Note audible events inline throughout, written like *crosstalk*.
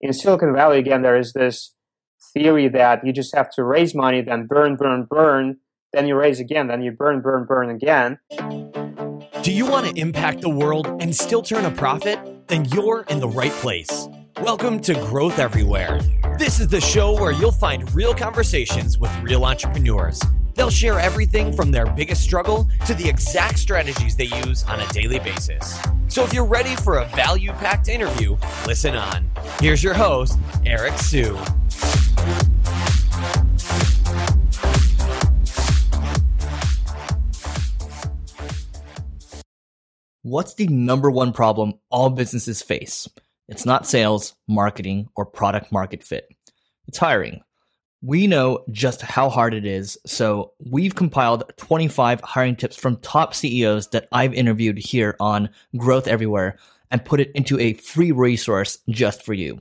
in Silicon Valley, again, there is this theory that you just have to raise money, then burn, burn, burn, then you raise again, then you burn, burn, burn again. Do you want to impact the world and still turn a profit? Then you're in the right place. Welcome to Growth Everywhere. This is the show where you'll find real conversations with real entrepreneurs. They'll share everything from their biggest struggle to the exact strategies they use on a daily basis. So if you're ready for a value packed interview, listen on. Here's your host, Eric Siu. What's the number one problem all businesses face? It's not sales, marketing, or product market fit. It's hiring. We know just how hard it is, so we've compiled 25 hiring tips from top CEOs that I've interviewed here on Growth Everywhere and put it into a free resource just for you.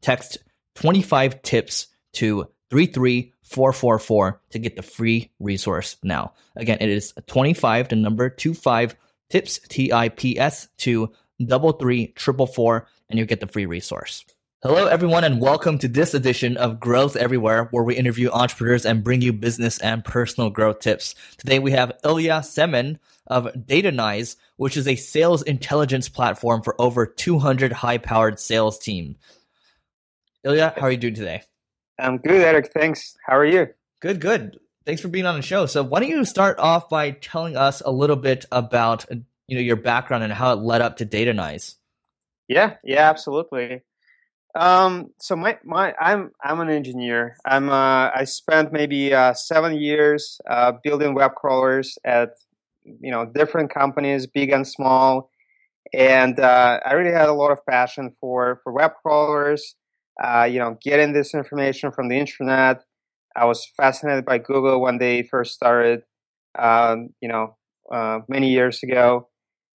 Text 25 tips to 33444 to get the free resource now. Again, it is 25, the number 25 tips, T I P S, to double three triple four, and you get the free resource. Hello, everyone, and welcome to this edition of Growth Everywhere, where we interview entrepreneurs and bring you business and personal growth tips. Today, we have Ilya Semin of Datanyze, which is a sales intelligence platform for over 200 high powered sales team. Ilya, how are you doing today? I'm good, Eric. Thanks. How are you? Good, good thanks for being on the show. So why don't you start off by telling us a little bit about you know your background and how it led up to Datanyze? Yeah, yeah, absolutely. Um, so my, my I'm I'm an engineer. I'm uh, I spent maybe uh, seven years uh, building web crawlers at you know different companies, big and small, and uh, I really had a lot of passion for for web crawlers. Uh, you know, getting this information from the internet, I was fascinated by Google when they first started, um, you know, uh, many years ago.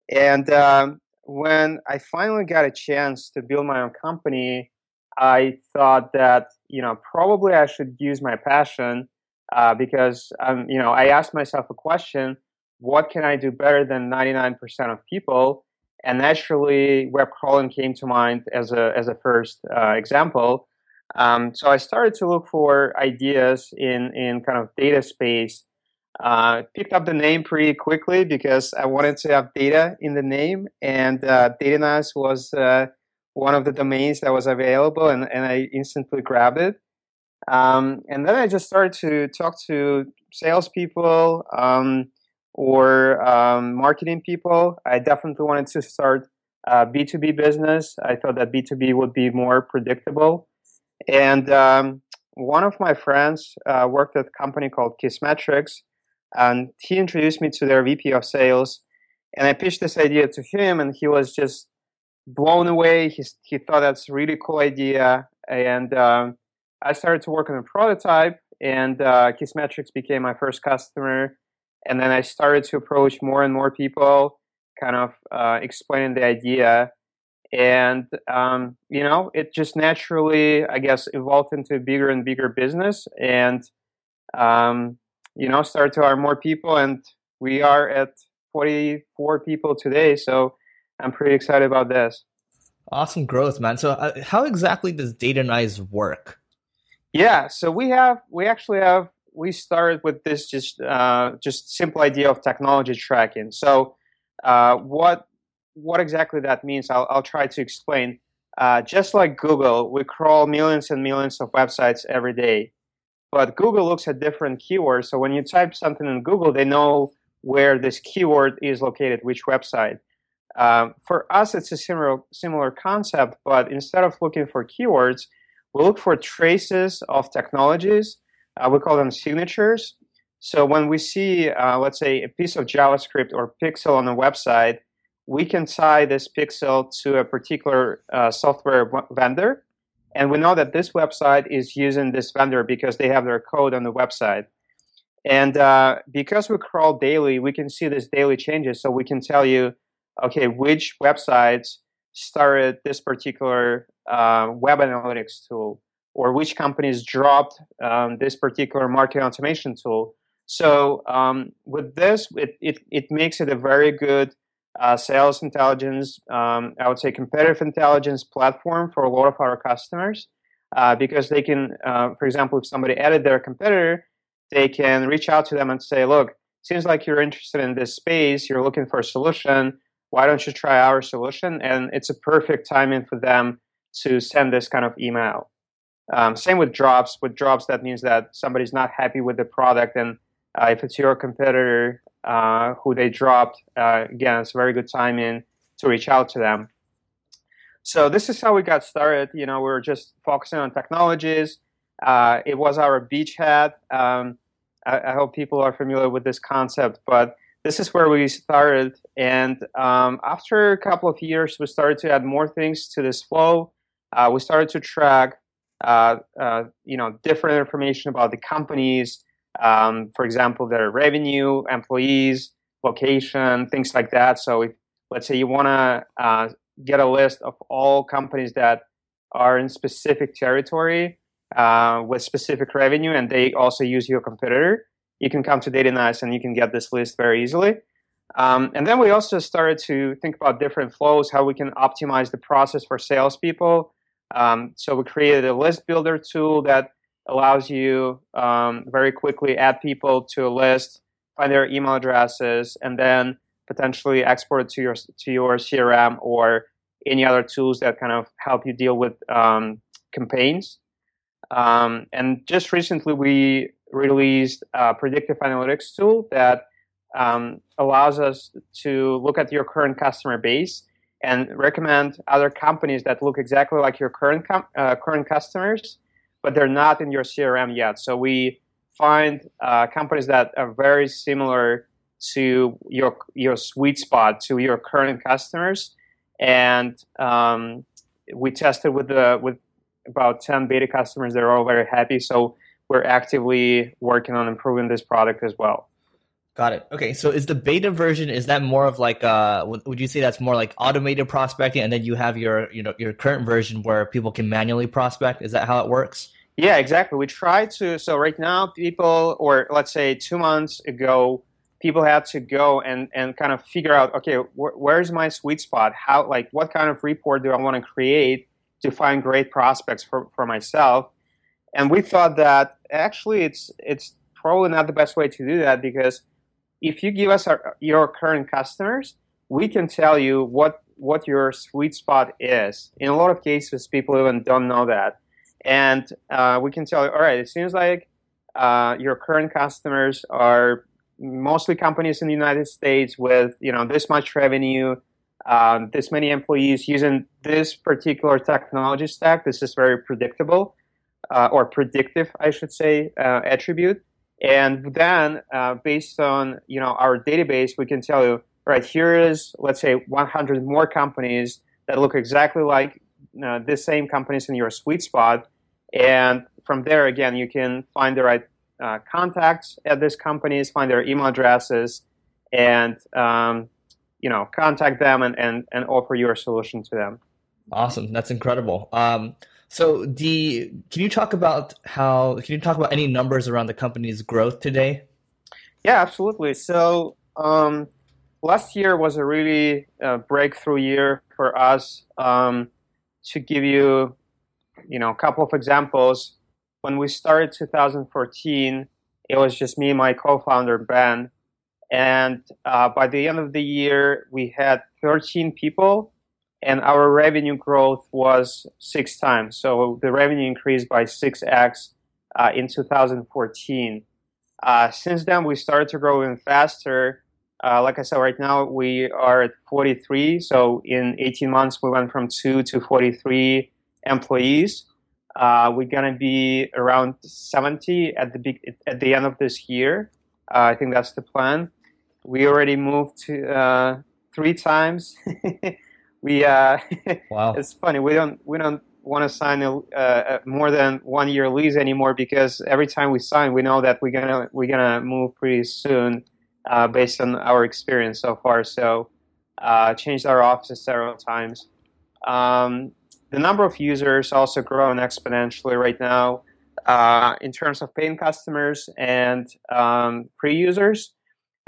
And um, when I finally got a chance to build my own company, I thought that you know probably I should use my passion uh, because um, you know I asked myself a question: What can I do better than 99% of people? And naturally, web crawling came to mind as a as a first uh, example. Um, so I started to look for ideas in in kind of data space. Uh, picked up the name pretty quickly because I wanted to have data in the name, and uh, Datanyze was uh, one of the domains that was available, and, and I instantly grabbed it. Um, and then I just started to talk to salespeople um, or um, marketing people. I definitely wanted to start a B2B business. I thought that B2B would be more predictable. And um, one of my friends uh, worked at a company called Kissmetrics, and he introduced me to their VP of sales. And I pitched this idea to him, and he was just blown away. He, he thought that's a really cool idea. And um, I started to work on a prototype, and uh, Kissmetrics became my first customer. And then I started to approach more and more people, kind of uh, explaining the idea and um, you know it just naturally i guess evolved into a bigger and bigger business and um, you know started to hire more people and we are at 44 people today so i'm pretty excited about this awesome growth man so uh, how exactly does Datanyze work yeah so we have we actually have we started with this just uh, just simple idea of technology tracking so uh, what what exactly that means, I'll, I'll try to explain. Uh, just like Google, we crawl millions and millions of websites every day. But Google looks at different keywords. So when you type something in Google, they know where this keyword is located, which website. Um, for us, it's a similar similar concept, but instead of looking for keywords, we look for traces of technologies. Uh, we call them signatures. So when we see, uh, let's say, a piece of JavaScript or pixel on a website, we can tie this pixel to a particular uh, software vendor. And we know that this website is using this vendor because they have their code on the website. And uh, because we crawl daily, we can see this daily changes. So we can tell you, okay, which websites started this particular uh, web analytics tool, or which companies dropped um, this particular marketing automation tool. So um, with this, it, it, it makes it a very good uh, sales intelligence, um, I would say competitive intelligence platform for a lot of our customers uh, because they can, uh, for example, if somebody added their competitor, they can reach out to them and say, look, seems like you're interested in this space, you're looking for a solution. Why don't you try our solution? And it's a perfect timing for them to send this kind of email. Um, same with drops. With drops, that means that somebody's not happy with the product, and uh, if it's your competitor uh, who they dropped, uh, again, it's very good timing to reach out to them. So this is how we got started. You know, we are just focusing on technologies. Uh, it was our beachhead. Um, I, I, hope people are familiar with this concept, but this is where we started. And um, after a couple of years, we started to add more things to this flow. Uh, we started to track, uh, uh, you know, different information about the companies. Um, for example, their revenue, employees, location, things like that. So, if let's say you want to uh, get a list of all companies that are in specific territory uh, with specific revenue, and they also use your competitor, you can come to Datanyze and you can get this list very easily. Um, and then we also started to think about different flows, how we can optimize the process for salespeople. Um, so we created a list builder tool that allows you um, very quickly add people to a list, find their email addresses, and then potentially export it to your to your CRM or any other tools that kind of help you deal with um, campaigns. Um, and just recently, we released a predictive analytics tool that um, allows us to look at your current customer base and recommend other companies that look exactly like your current com- uh, current customers, but they're not in your CRM yet. So we find uh, companies that are very similar to your your sweet spot to your current customers, and um, we tested with the with about 10 beta customers. They're all very happy. So we're actively working on improving this product as well. Got it. Okay, so is the beta version is that more of like uh would you say that's more like automated prospecting and then you have your you know your current version where people can manually prospect? Is that how it works? Yeah, exactly. We try to so right now people or let's say 2 months ago people had to go and and kind of figure out okay, wh- where's my sweet spot? How like what kind of report do I want to create to find great prospects for for myself? And we thought that actually it's it's probably not the best way to do that because if you give us our, your current customers, we can tell you what what your sweet spot is. In a lot of cases, people even don't know that, and uh, we can tell you, all right, it seems like uh, your current customers are mostly companies in the United States with you know this much revenue, um, this many employees using this particular technology stack. This is very predictable uh, or predictive, I should say, uh, attribute. And then, uh, based on you know our database, we can tell you, right here is let's say 100 more companies that look exactly like uh, the same companies in your sweet spot. And from there, again, you can find the right uh, contacts at these companies, find their email addresses, and um, you know contact them and, and, and offer your solution to them. Awesome, that's incredible. Um, so, the can you talk about how can you talk about any numbers around the company's growth today? Yeah, absolutely. So, um, last year was a really uh, breakthrough year for us. Um, to give you, you know, a couple of examples, when we started 2014, it was just me and my co-founder Ben, and uh, by the end of the year, we had 13 people and our revenue growth was six times. So the revenue increased by 6x uh, in 2014. Uh, since then, we started to grow even faster. Uh, like I said, right now we are at 43. So in 18 months, we went from 2 to 43 employees. Uh, we're going to be around 70 at the, big, at the end of this year. Uh, I think that's the plan. We already moved to uh, three times. *laughs* we uh, *laughs* wow. it's funny we don't we don't want to sign a, uh, more than one year lease anymore because every time we sign, we know that we're gonna we're gonna move pretty soon, uh, based on our experience so far. So, uh, changed our offices several times. Um, the number of users also grown exponentially right now. Uh, in terms of paying customers and um, free users,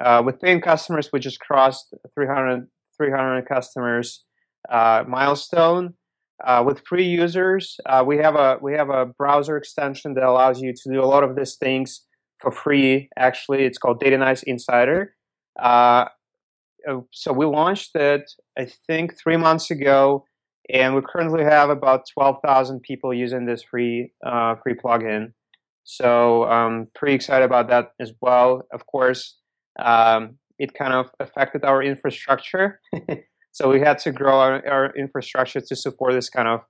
uh, with paying customers, we just crossed 300 300 customers milestone. Uh, with free users, uh, we have a we have a browser extension that allows you to do a lot of these things for free. Actually, it's called Datanyze Insider. Uh, uh, so we launched it, I think, three months ago, and we currently have about twelve thousand people using this free uh, free plugin. So I'm um, pretty excited about that as well. Of course, um, it kind of affected our infrastructure. *laughs* so we had to grow our, our, infrastructure to support this kind of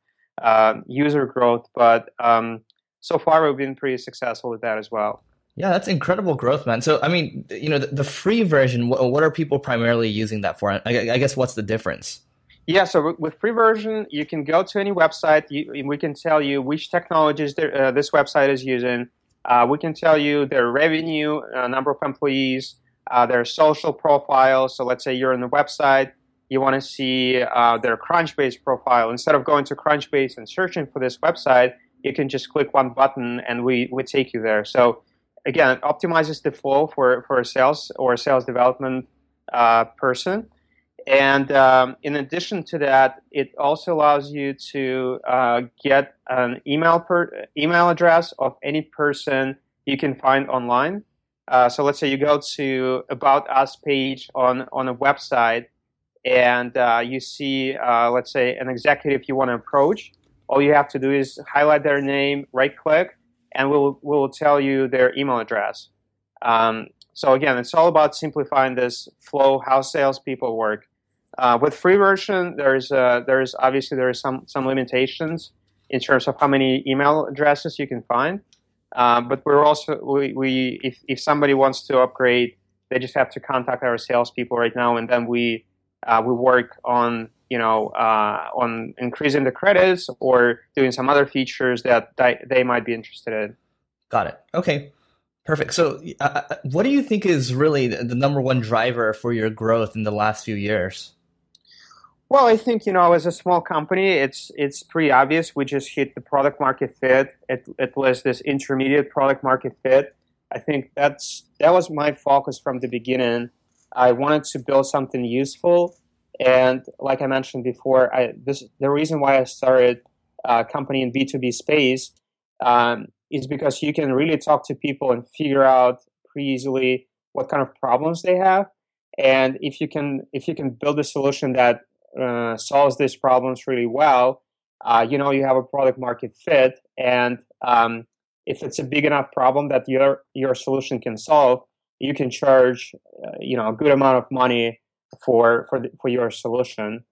uh, user growth. But um, so far, we've been pretty successful with that as well. Yeah, that's incredible growth, man. So, I mean, you know, the, the free version, what, what, are people primarily using that for? I, I, guess what's the difference? Yeah, so with free version, you can go to any website. You, we can tell you which technologies uh, this website is using. Uh, we can tell you their revenue, uh, number of employees, uh, their social profile. So let's say you're on the website, you want to see uh, their Crunchbase profile. Instead of going to Crunchbase and searching for this website, you can just click one button and we, we take you there. So again, it optimizes the flow for, for a sales or a sales development uh, person. And um, in addition to that, it also allows you to uh, get an email per, email address of any person you can find online. Uh, so let's say you go to about us page on on a website, and uh, you see, uh, let's say, an executive you want to approach. All you have to do is highlight their name, right click, and we'll we'll tell you their email address. Um, so again, it's all about simplifying this flow, how salespeople work. Uh, with free version, there's uh, there's obviously there are some some limitations in terms of how many email addresses you can find. Um, but we're also we, we if, if somebody wants to upgrade, they just have to contact our salespeople right now, and then we uh, we work on you know uh, on increasing the credits or doing some other features that they might be interested in. Got it. Okay. Perfect. So, uh, uh, what do you think is really the number one driver for your growth in the last few years? Well, I think you know, as a small company, it's it's pretty obvious. We just hit the product market fit. It it was this intermediate product market fit. I think that's that was my focus from the beginning. I wanted to build something useful, and like I mentioned before, I this the reason why I started a company in B two B space um, is because you can really talk to people and figure out pretty easily what kind of problems they have, and if you can if you can build a solution that uh, solves these problems really well, uh, you know you have a product market fit, and um, if it's a big enough problem that your your solution can solve, you can charge uh, you know a good amount of money for for the, for your solution.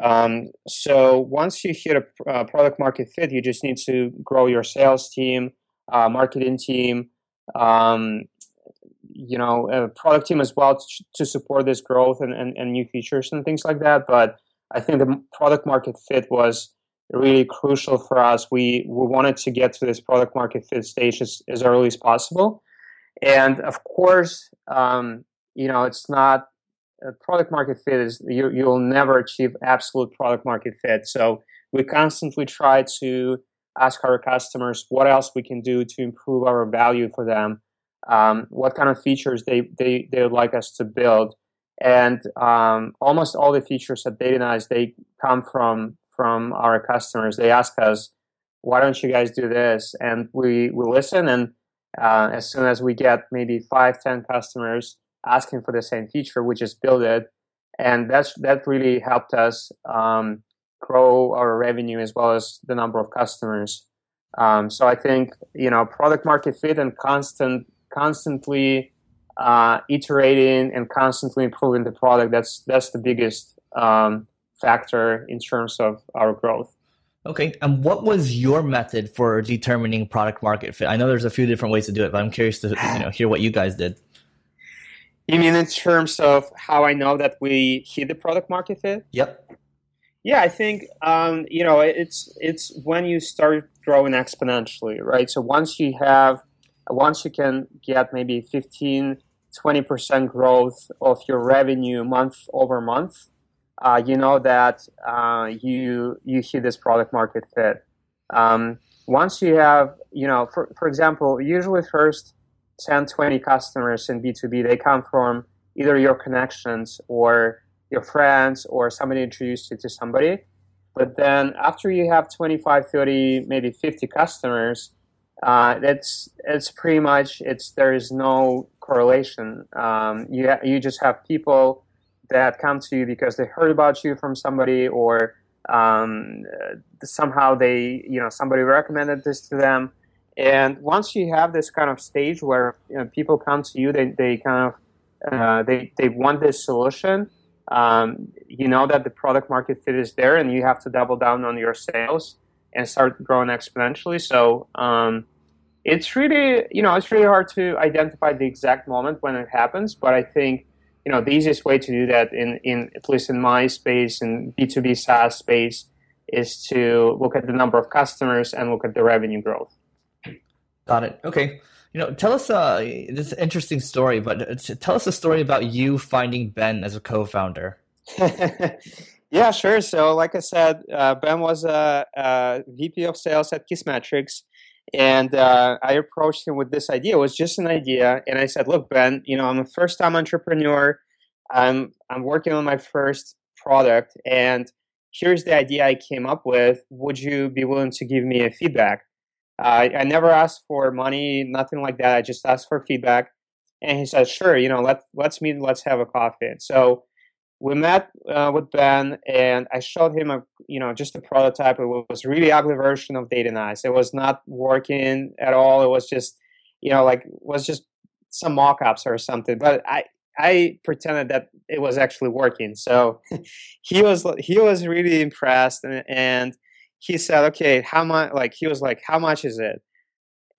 Um, so once you hit a uh, product market fit, you just need to grow your sales team, uh, marketing team, um, you know a product team as well to, to support this growth and, and, and, new features and things like that. But i think the product market fit was really crucial for us. We we wanted to get to this product market fit stage as, as early as possible and of course um, you know it's not a product market fit is you, you'll never achieve absolute product market fit so we constantly try to ask our customers what else we can do to improve our value for them um, what kind of features they, they, they would like us to build. And um, almost all the features at Datanyze, they come from, from our customers. They ask us, why don't you guys do this? And we, we listen. And uh, as soon as we get maybe five, ten customers asking for the same feature, we just build it. And that's, that really helped us um, grow our revenue as well as the number of customers. Um, so I think you know product market fit and constant constantly uh, iterating and constantly improving the product. That's that's the biggest um, factor in terms of our growth. Okay, and what was your method for determining product market fit? I know there's a few different ways to do it, but I'm curious to you know hear what you guys did. You mean in terms of how I know that we hit the product market fit? Yep. Yeah, I think um, you know it's it's when you start growing exponentially, right? So once you have once you can get maybe 15 20% growth of your revenue month over month uh, you know that uh, you you hit this product market fit um, once you have you know for, for example usually first 10 20 customers in b2b they come from either your connections or your friends or somebody introduced you to somebody. But then after you have 25, 30, maybe 50 customers, uh, it's pretty much it's there is no correlation. Um, you ha- you just have people that come to you because they heard about you from somebody or um, somehow they you know somebody recommended this to them. And once you have this kind of stage where you know, people come to you, they, they kind of uh, they they want this solution um, you know that the product market fit is there and you have to double down on your sales and start growing exponentially so um, it's really you know it's really hard to identify the exact moment when it happens but i think you know the easiest way to do that in, in at least in my space and b2b saas space is to look at the number of customers and look at the revenue growth got it okay you know, tell us uh, this interesting story, but uh, tell us a story about you finding Ben as a co-founder. *laughs* yeah, sure. So, like I said, uh, Ben was a, a, VP of sales at Kissmetrics, and uh, I approached him with this idea. It was just an idea, and I said, "Look, Ben, you know, I'm a first-time entrepreneur. I'm I'm working on my first product, and here's the idea I came up with. Would you be willing to give me a feedback?" Uh, I never asked for money, nothing like that. I just asked for feedback. And he said, sure, you know, let, let's meet, let's have a coffee. So we met uh, with Ben and I showed him a, you know, just a prototype. It was really ugly version of Datanyze. It was not working at all. It was just, you know, like, was just some mock-ups or something. But I, I pretended that it was actually working. So *laughs* he was, he was really impressed and, and he said, okay, how much, like, he was like, how much is it?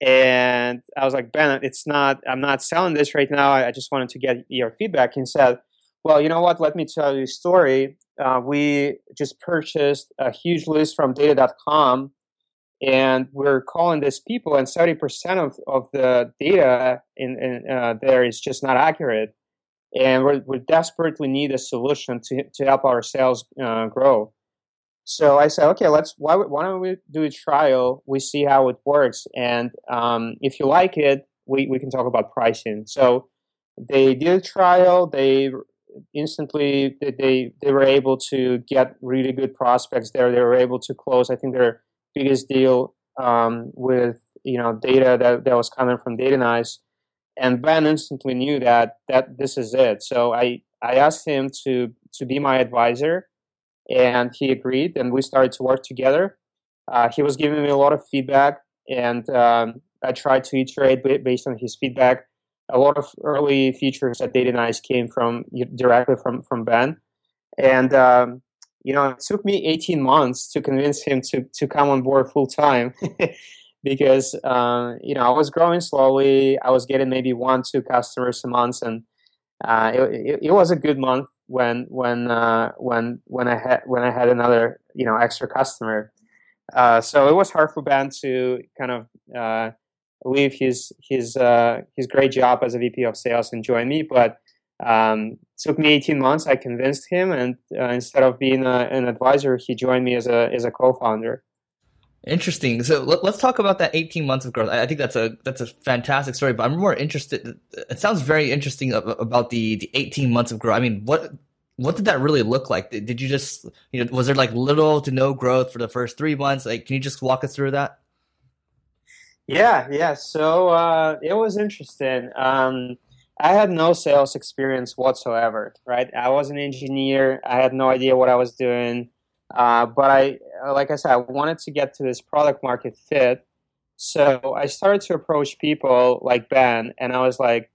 And I was like, Ben, it's not, I'm not selling this right now. I just wanted to get your feedback. He said, well, you know what? Let me tell you a story. Uh, we just purchased a huge list from data.com and we're calling this people and 70% of, of the data in, in uh, there is just not accurate. And we desperately need a solution to, to help our sales uh, grow. So I said, okay, let's why, why don't we do a trial? We see how it works, and um, if you like it, we, we can talk about pricing. So they did a trial. They instantly they they were able to get really good prospects there. They were able to close. I think their biggest deal um, with you know data that, that was coming from Datanyze, and Ben instantly knew that that this is it. So I I asked him to to be my advisor and he agreed, and we started to work together. Uh, he was giving me a lot of feedback, and um, I tried to iterate based on his feedback. A lot of early features at Datanyze came from directly from from Ben, and um, you know it took me 18 months to convince him to to come on board full time. *laughs* because uh, you know I was growing slowly. I was getting maybe one, two customers a month, and uh, it, it, it, was a good month when when uh, when when I had when I had another you know extra customer. Uh, so it was hard for Ben to kind of uh, leave his his uh, his great job as a VP of sales and join me, but um, took me 18 months. I convinced him, and uh, instead of being a, an advisor, he joined me as a as a co-founder. Interesting. So let, us talk about that 18 months of growth. I think that's a that's a fantastic story. But I'm more interested. It sounds very interesting about the the 18 months of growth. I mean, what what did that really look like? Did you just you know was there like little to no growth for the first three months? Like, can you just walk us through that? Yeah, yeah. So uh, it was interesting. Um, I had no sales experience whatsoever. Right, I was an engineer. I had no idea what I was doing. Uh, but I, like I said, I wanted to get to this product market fit. So I started to approach people like Ben, and I was like,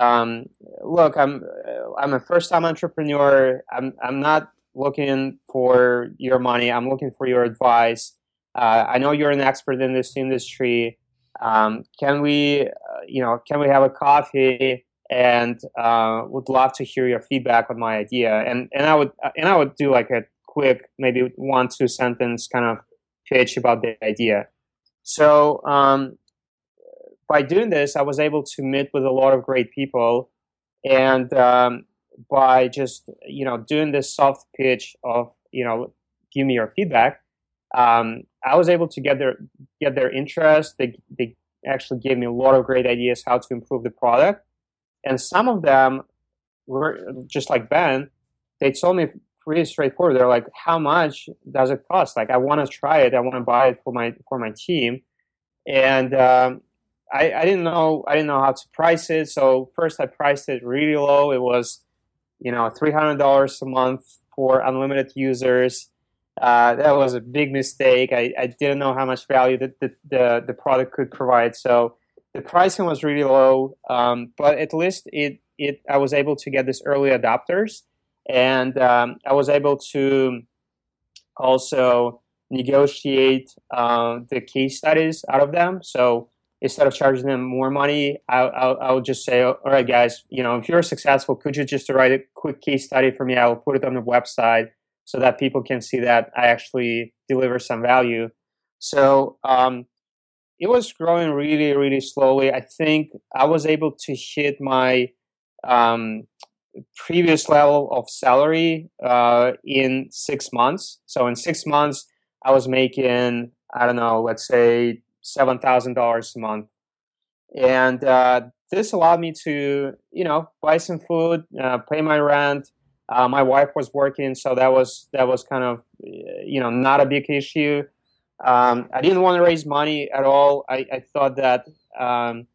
um, "Look, I'm I'm a first time entrepreneur. I'm I'm not looking for your money. I'm looking for your advice. Uh, I know you're an expert in this industry. Um, can we, uh, you know, can we have a coffee?" And uh, would love to hear your feedback on my idea. And and I would and I would do like a quick, maybe one, two sentence kind of pitch about the idea. So um, by doing this, I was able to meet with a lot of great people, and um, by just you know doing this soft pitch of you know give me your feedback, um, I was able to get their get their interest. They they actually gave me a lot of great ideas how to improve the product, and some of them were just like Ben they told me pretty straightforward. They're like, "How much does it cost? Like, I want to try it. I want to buy it for my for my team." And um, I, I didn't know I didn't know how to price it. So first, I priced it really low. It was, you know, three hundred dollars a month for unlimited users. Uh, that was a big mistake. I, I didn't know how much value that the, the, the product could provide. So the pricing was really low, um, but at least it it I was able to get these early adopters, and um, I was able to also negotiate uh, the case studies out of them. So instead of charging them more money, I'll, I'll, I'll, just say, all right, guys, you know, if you're successful, could you just write a quick case study for me? I will put it on the website so that people can see that I actually deliver some value. So um, it was growing really, really slowly. I think I was able to hit my um, previous level of salary uh, in six months. So in six months, I was making, I don't know, let's say seven thousand dollars a month, and uh, this allowed me to, you know, buy some food, uh, pay my rent. Uh, my wife was working, so that was that was kind of, you know, not a big issue. Um, I didn't want to raise money at all. I, I thought that, um,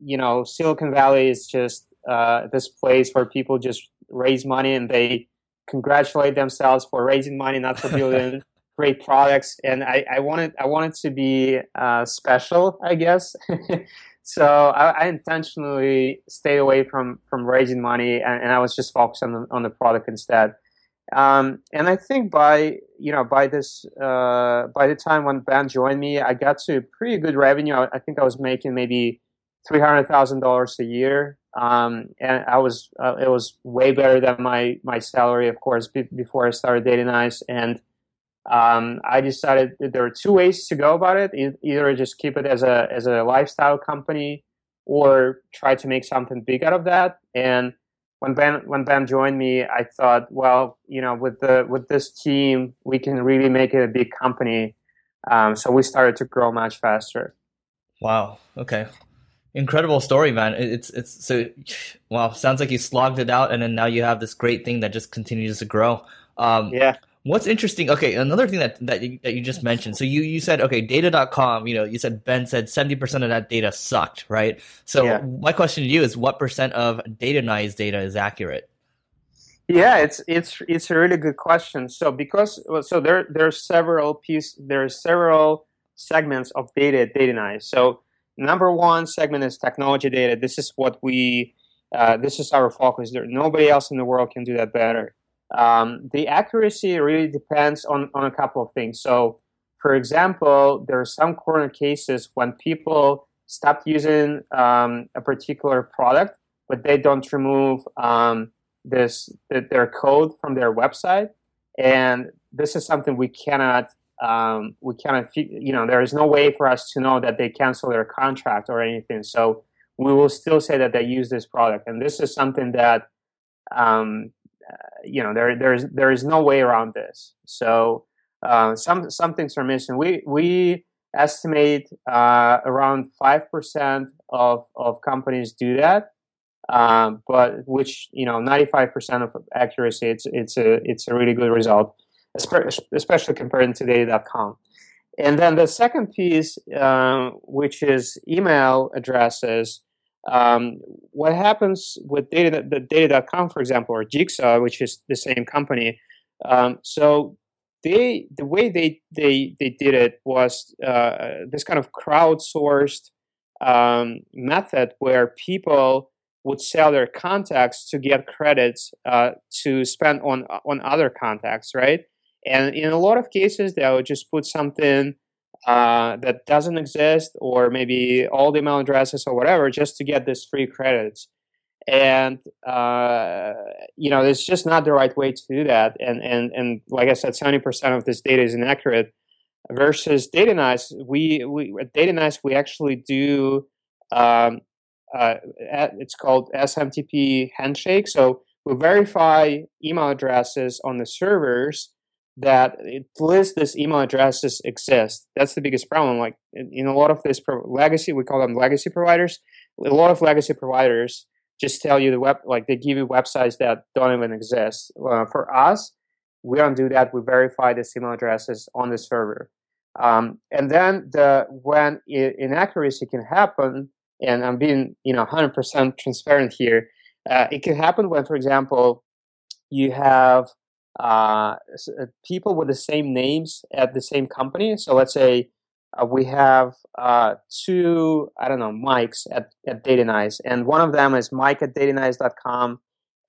you know, Silicon Valley is just uh, this place where people just raise money and they congratulate themselves for raising money, not for building *laughs* great products. And I, I wanted I wanted to be uh, special, I guess. *laughs* so I, I, intentionally stayed away from from raising money, and, and I was just focused on the, on the product instead. Um, and I think by you know by this uh, by the time when Ben joined me, I got to pretty good revenue. I, I think I was making maybe three hundred thousand dollars a year, um, and I was uh, it was way better than my my salary, of course, b- before I started Datanyze. And um, I decided there are two ways to go about it: either just keep it as a as a lifestyle company, or try to make something big out of that. And when Ben when Ben joined me, I thought, well, you know, with the with this team, we can really make it a big company. Um, so we started to grow much faster. Wow. Okay. Incredible story, man. It's it's so wow. Sounds like you slogged it out, and then now you have this great thing that just continues to grow. Um, yeah. What's interesting? Okay, another thing that that you, that you just mentioned. So you you said okay, data.com. You know, you said Ben said seventy percent of that data sucked, right? So yeah. my question to you is, what percent of data Datanyze data is accurate? Yeah, it's it's it's a really good question. So because so there there are several piece there are several segments of data at Datanyze. So number one segment is technology data. This is what we uh, this is our focus. There nobody else in the world can do that better. Um, the accuracy really depends on, on a couple of things. So, for example, there are some corner cases when people stop using um, a particular product, but they don't remove um, this their code from their website, and this is something we cannot um, we cannot you know there is no way for us to know that they cancel their contract or anything. So we will still say that they use this product, and this is something that um, you know there there's there is no way around this. So uh, some some things are missing. We we estimate uh, around five percent of of companies do that, um, but which you know ninety five percent of accuracy. It's it's a it's a really good result, especially compared to data.com. And then the second piece, uh, which is email addresses, um, what happens with data, the data.com, for example, or Jigsaw, which is the same company. Um, so they, the way they, they, they did it was uh, this kind of crowdsourced um, method where people would sell their contacts to get credits uh, to spend on on other contacts, right? And in a lot of cases, they would just put something uh, that doesn't exist, or maybe all the email addresses or whatever, just to get this free credits. And uh, you know, it's just not the right way to do that. And and and like I said, seventy percent of this data is inaccurate. Versus Datanyze, we we at Datanyze we actually do. Um, uh, it's called SMTP handshake. So we verify email addresses on the servers that it lists this email addresses exist. That's the biggest problem. Like in, in a lot of this pro- legacy, we call them legacy providers. A lot of legacy providers just tell you the web like they give you websites that don't even exist. Uh, for us, we don't do that. We verify the email addresses on the server. Um, and then the when inaccuracy can happen, and I'm being you know 100% transparent here. Uh, it can happen when, for example, you have uh, uh, people with the same names at the same company. So let's say uh, we have uh, two, I don't know, Mikes at, at Datanyze, and one of them is Mike at Datanyze.com,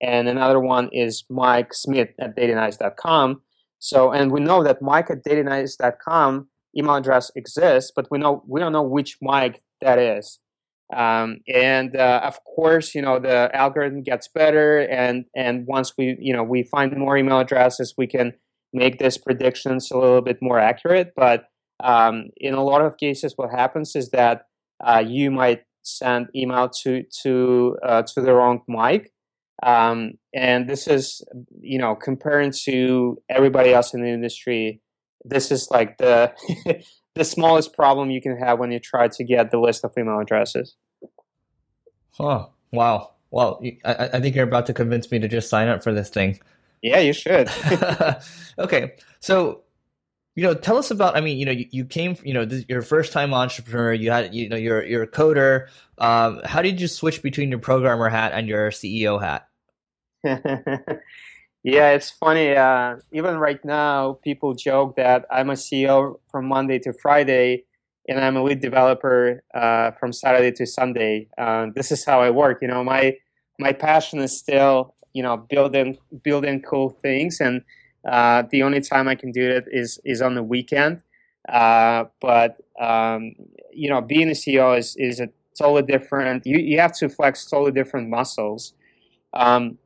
and another one is Mike Smith at Datanyze.com. So, and we know that Mike at Datanyze.com email address exists, but we know we don't know which Mike that is. Um, and uh, of course, you know the algorithm gets better, and and once we you know we find more email addresses, we can make these predictions a little bit more accurate. But um, in a lot of cases, what happens is that uh, you might send email to to uh, to the wrong Mike, um, and this is you know comparing to everybody else in the industry, this is like the *laughs* the smallest problem you can have when you try to get the list of email addresses. Oh wow! Well, I, I think you're about to convince me to just sign up for this thing. Yeah, you should. *laughs* *laughs* okay, so you know, tell us about. I mean, you know, you, you came, you know, this, your first time entrepreneur. You had, you know, you're you're a coder. Um, how did you switch between your programmer hat and your CEO hat? *laughs* yeah, it's funny. Uh, even right now, people joke that I'm a CEO from Monday to Friday, and I'm a lead developer uh, from Saturday to Sunday. Uh, this is how I work. You know, my my passion is still, you know, building building cool things and uh, the only time I can do it is is on the weekend. Uh, but um, you know, being a CEO is is a totally different. You you have to flex totally different muscles. Um,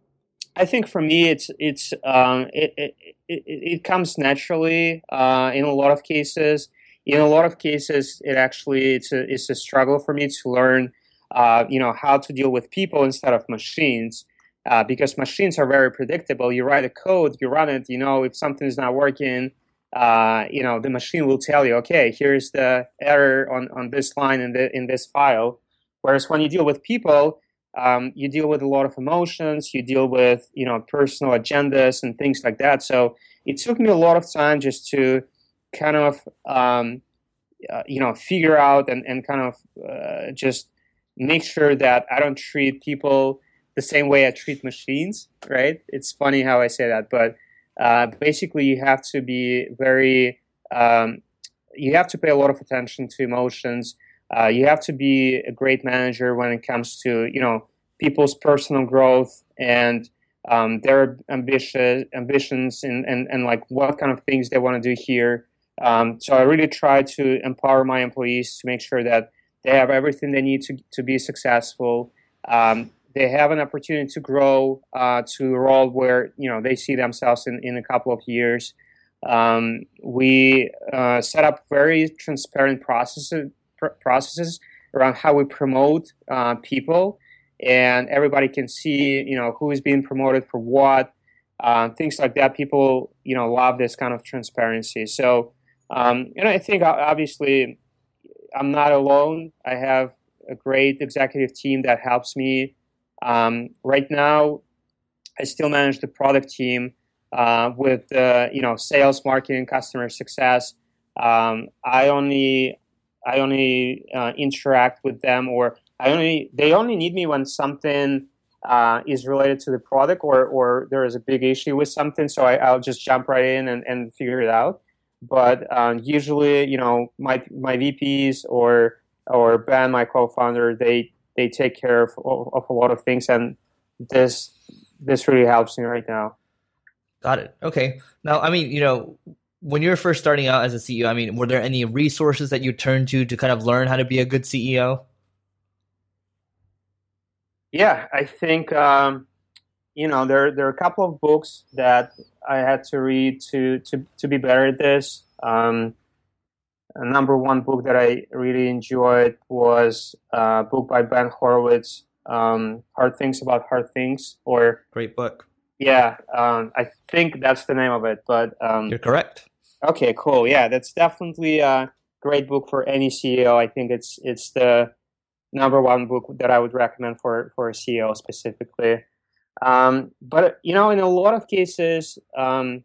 I think for me, it's it's um, it, it, it, it, comes naturally uh, in a lot of cases. In a lot of cases, it actually it's a it's a struggle for me to learn, uh, you know, how to deal with people instead of machines uh, because machines are very predictable. You write a code, you run it, you know, if something is not working, uh, you know, the machine will tell you, okay, here's the error on, on this line in, the, in this file. Whereas when you deal with people, um, you deal with a lot of emotions, you deal with, you know, personal agendas and things like that. So it took me a lot of time just to kind of, um, uh, you know, figure out and, and kind of uh, just make sure that I don't treat people the same way I treat machines, right? It's funny how I say that, but uh, basically, you have to be very, um, you have to pay a lot of attention to emotions. Uh, you have to be a great manager when it comes to you know people's personal growth and um, their ambitious ambitions and, and and like what kind of things they want to do here. Um, so I really try to empower my employees to make sure that they have everything they need to to be successful. Um, they have an opportunity to grow uh, to a role where you know they see themselves in, in a couple of years. Um, we uh, set up very transparent processes pr- processes around how we promote uh, people, and everybody can see you know who is being promoted for what, uh, things like that. People you know love this kind of transparency. So um, you know I think obviously I'm not alone. I have a great executive team that helps me um, right now, I still manage the product team uh, with uh, you know sales, marketing, customer success. Um, I only I only uh, interact with them, or I only they only need me when something uh, is related to the product, or or there is a big issue with something. So I, will just jump right in and, and figure it out. But um, usually, you know, my my VPs or or Ben, my co-founder, they they take care of, of a lot of things, and this this really helps me right now. Got it. Okay. Now, I mean, you know, when you were first starting out as a CEO, I mean, were there any resources that you turned to to kind of learn how to be a good CEO? Yeah, I think um, you know there there are a couple of books that I had to read to to to be better at this. Um, number one book that I really enjoyed was a book by Ben Horowitz, um, Hard Things About Hard Things, or great book. Yeah, um, I think that's the name of it. But um, you're correct. Okay, cool. Yeah, that's definitely a great book for any CEO. I think it's it's the number one book that I would recommend for for a CEO specifically. Um, but you know, in a lot of cases, um,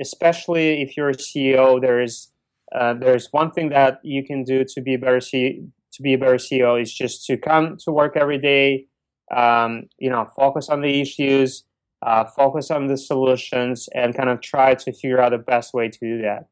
especially if you're a CEO, there is uh, there's one thing that you can do to be a better C- to be a better CEO is just to come to work every day. Um, you know, focus on the issues, uh, focus on the solutions, and kind of try to figure out the best way to do that.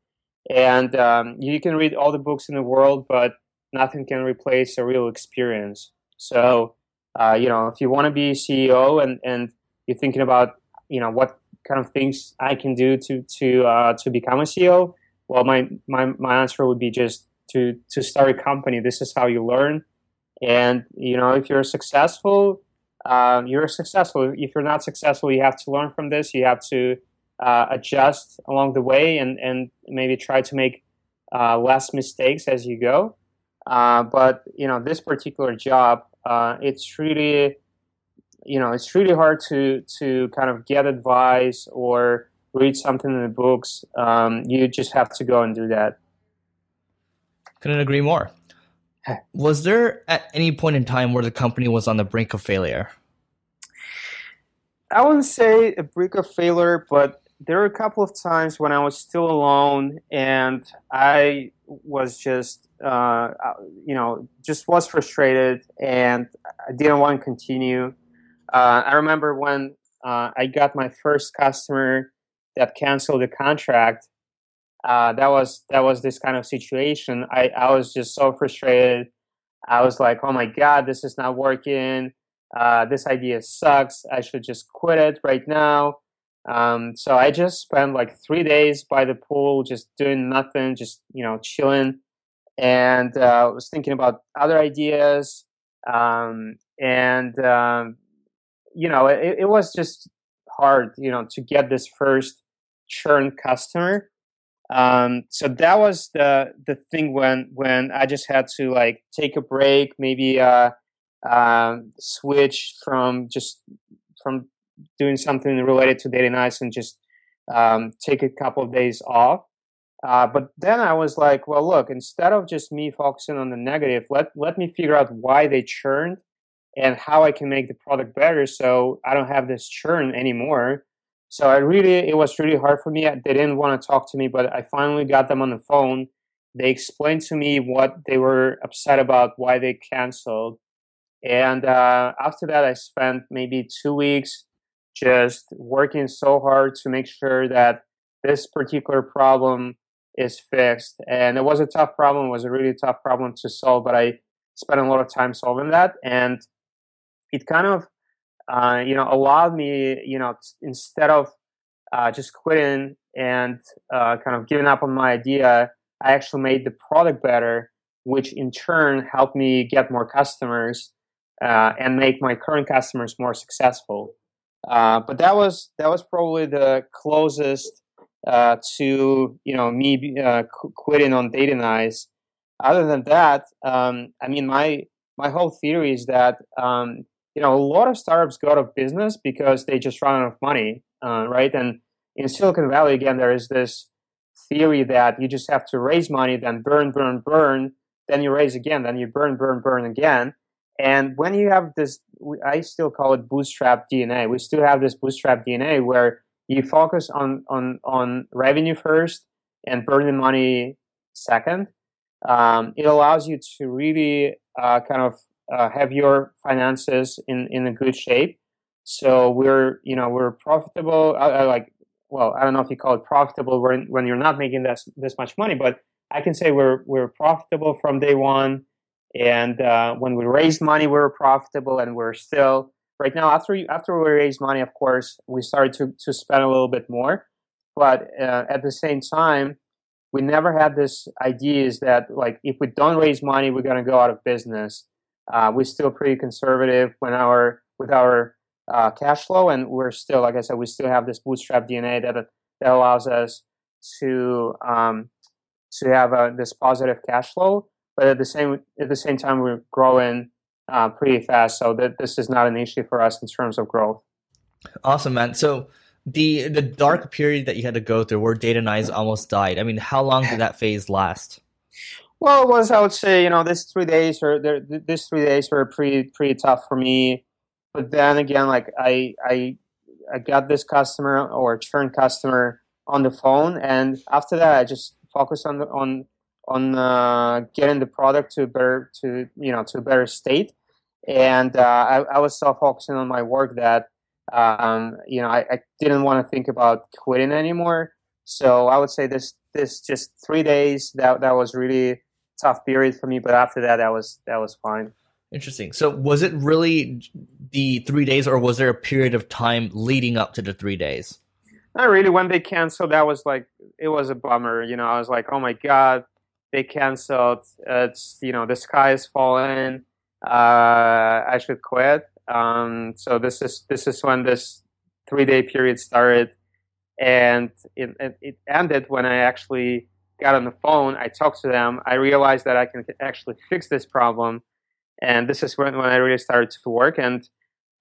And um, you can read all the books in the world, but nothing can replace a real experience. So, uh, you know, if you want to be CEO and and you're thinking about, you know, what kind of things I can do to to uh, to become a CEO, well, my my my answer would be just to to start a company. This is how you learn, and you know, if you're successful, uh, you're successful. If you're not successful, you have to learn from this. You have to uh, adjust along the way and and maybe try to make uh, less mistakes as you go. Uh, but you know, this particular job, uh, it's really you know it's really hard to to kind of get advice or read something in the books. Um, you just have to go and do that. Couldn't agree more. Was there at any point in time where the company was on the brink of failure? I wouldn't say a brink of failure, but there were a couple of times when I was still alone and I was just, uh, you know, just was frustrated and I didn't want to continue. Uh, I remember when uh, I got my first customer that canceled the contract. Uh, that was that was this kind of situation. I, I was just so frustrated. I was like, oh my god, this is not working. Uh, this idea sucks. I should just quit it right now. Um, so I just spent like three days by the pool, just doing nothing, just you know, chilling, and uh, was thinking about other ideas. Um, and um, you know, it, it was just hard, you know, to get this first churn customer. Um, so that was the the thing when when I just had to like take a break, maybe uh, uh, switch from just from doing something related to Datanyze and just um, take a couple of days off. Uh, but then I was like, well, look, instead of just me focusing on the negative, let let me figure out why they churned and how I can make the product better so I don't have this churn anymore. So I really, it was really hard for me. They didn't want to talk to me, but I finally got them on the phone. They explained to me what they were upset about, why they canceled. And uh, after that, I spent maybe two weeks just working so hard to make sure that this particular problem is fixed. And it was a tough problem, it was a really tough problem to solve, but I spent a lot of time solving that. And it kind of uh, you know allowed me you know t- instead of uh, just quitting and uh, kind of giving up on my idea i actually made the product better which in turn helped me get more customers uh, and make my current customers more successful. Uh, but that was that was probably the closest uh, to you know me qu- quitting on Datanyze. Other than that um, i mean my my whole theory is that um, you know, a lot of startups go out of business because they just run out of money, uh, right? And in Silicon Valley, again, there is this theory that you just have to raise money, then burn, burn, burn, then you raise again, then you burn, burn, burn again. And when you have this, I still call it bootstrap DNA. We still have this bootstrap DNA where you focus on on on revenue first and burn the money second. Um, it allows you to really uh, kind of uh, have your finances in in a good shape. So we're you know we're profitable. Like well I don't know if you call it profitable when when you're not making this this much money, but I can say we're we're profitable from day one. And uh, when we raised money, we were profitable, and we're still right now. After after we raised money, of course, we started to to spend a little bit more. But uh, at the same time, we never had this idea is that like if we don't raise money, we're going to go out of business. Uh, we're still pretty conservative when our with our uh, cash flow, and we're still, like I said, we still have this bootstrap DNA that that allows us to um, to have a, this positive cash flow. But at the same at the same time, we're growing uh, pretty fast, so that this is not an issue for us in terms of growth. Awesome, man. So the the dark period that you had to go through, where Datanyze almost died. I mean, how long did that phase last? Well, it was I would say you know this three days or this three days were pretty pretty tough for me, but then again, like I I I got this customer or churn customer on the phone, and after that, I just focused on the, on on uh, getting the product to better to you know to a better state, and uh, I, I, was so focusing on my work that um, you know I, I didn't want to think about quitting anymore. So I would say this this just three days that that was really tough period for me, but after that, that was that was fine. Interesting. So was it really the three days, or was there a period of time leading up to the three days? Not really. When they canceled, that was like it was a bummer. You know, I was like, oh my god, they canceled. It's you know the sky is falling. Uh, I should quit. Um, so this is this is when this three day period started, and it, it, it ended when I actually got on the phone. I talked to them. I realized that I can actually fix this problem, and this is when, when I really started to work. And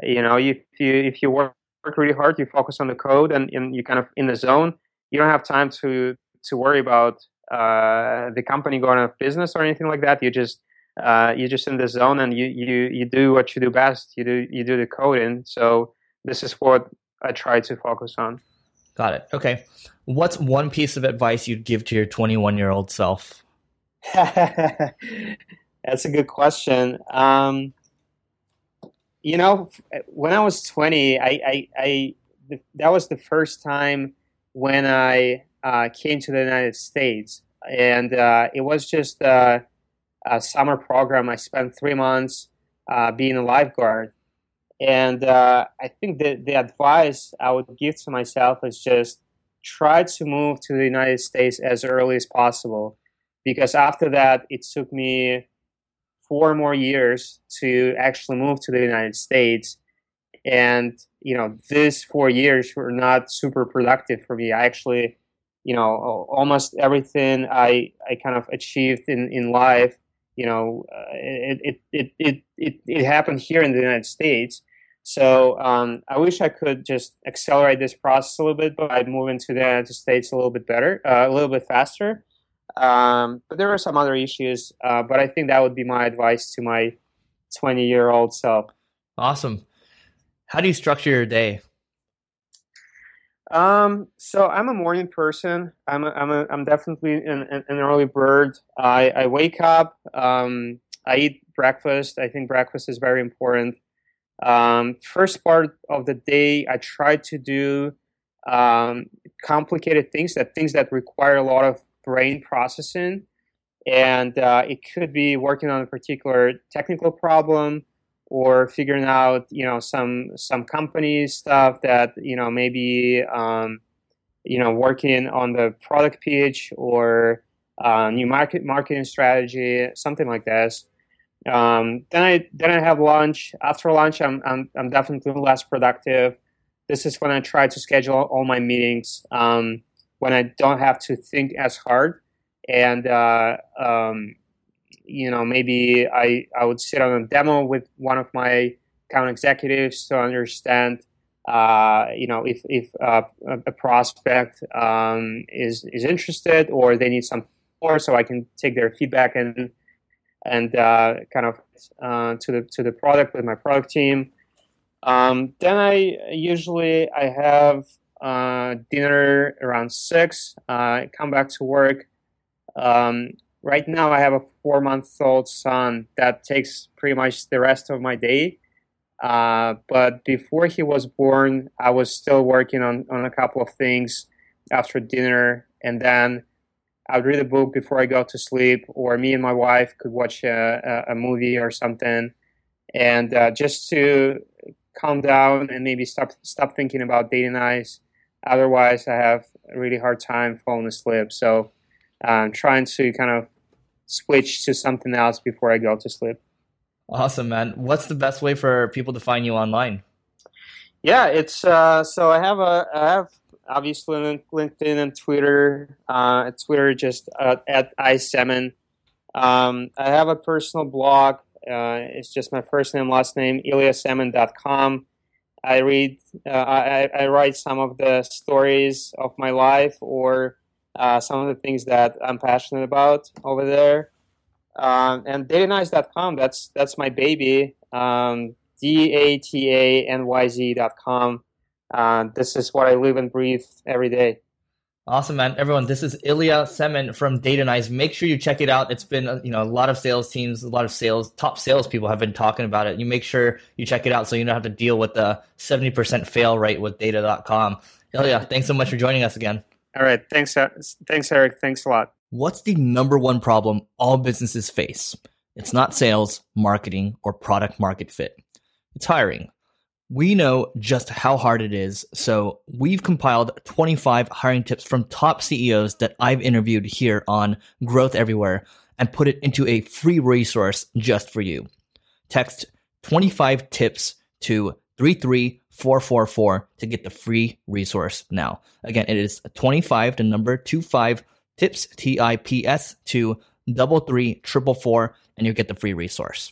you know, if you if you work really hard, you focus on the code, and, and you kind of in the zone. You don't have time to to worry about uh, the company going out of business or anything like that. You just uh, you're just in the zone and you, you you do what you do best. You do you do the coding. So this is what I try to focus on. Got it. Okay. What's one piece of advice you'd give to your 21 year old self? *laughs* That's a good question. Um, you know, when I was 20, I, I, I that was the first time when I uh, came to the United States, and uh, it was just a, a, summer program. I spent three months uh, being a lifeguard, and uh, I think that the advice I would give to myself is just try to move to the United States as early as possible, because after that, it took me four more years to actually move to the United States. And, you know, these four years were not super productive for me. I actually you know almost everything I I kind of achieved in in life. You know, uh, it, it, it it it happened here in the United States. So um, I wish I could just accelerate this process a little bit by moving to the United States a little bit better, uh, a little bit faster. Um, but there are some other issues. Uh, but I think that would be my advice to my 20 year old self. Awesome. How do you structure your day? Um, so I'm a morning person. I'm a, I'm a, I'm definitely an, an early bird. I, I wake up. Um, I eat breakfast. I think breakfast is very important. Um, first part of the day, I try to do um, complicated things that things that require a lot of brain processing, and uh, it could be working on a particular technical problem or figuring out you know some some company stuff that you know maybe um, you know working on the product pitch or uh, new market marketing strategy something like this um, then I then I have lunch. After lunch I'm, I'm I'm definitely less productive. This is when I try to schedule all my meetings um, when I don't have to think as hard. And uh, um, you know, maybe I, I would sit on a demo with one of my account executives to understand, uh, you know, if, if uh, a prospect um, is, is interested or they need some more so I can take their feedback and, and uh, kind of uh, to the, to the product with my product team. Um, then I usually I have uh, dinner around six, uh, come back to work. Um, right now I have a four month old son that takes pretty much the rest of my day. Uh, but before he was born, I was still working on, on a couple of things after dinner. And then I would read a book before I go to sleep, or me and my wife could watch a, a, a movie or something. And uh, just to calm down and maybe stop stop thinking about Datanyze. Otherwise, I have a really hard time falling asleep. So I'm trying to kind of switch to something else before I go to sleep. Awesome, man. What's the best way for people to find you online? Yeah, it's uh, so I have a I have obviously LinkedIn and Twitter. Uh, Twitter just uh, at iSemin. Um, I have a personal blog. Uh, it's just my first name, last name, ilyasemin.com. I read, uh, I, I write some of the stories of my life or uh, some of the things that I'm passionate about over there. Um, and datanyze.com, that's that's my baby. Um, D A T A N Y Z.com. Uh, this is what I live and breathe every day. Awesome, man. Everyone, this is Ilya Semin from Datanyze. Make sure you check it out. It's been, uh, you know, a lot of sales teams, a lot of sales, top salespeople have been talking about it. You make sure you check it out so you don't have to deal with the 70% fail rate with data.com. Ilya, thanks so much for joining us again. All right. Thanks. Uh, thanks, Eric. Thanks a lot. What's the number one problem all businesses face? It's not sales, marketing, or product market fit. It's hiring. We know just how hard it is, so we've compiled 25 hiring tips from top CEOs that I've interviewed here on Growth Everywhere and put it into a free resource just for you. Text 25 tips to 33444 to get the free resource now. Again, it is 25 to number 25 tips, T I P S, to double three triple four, and you'll get the free resource.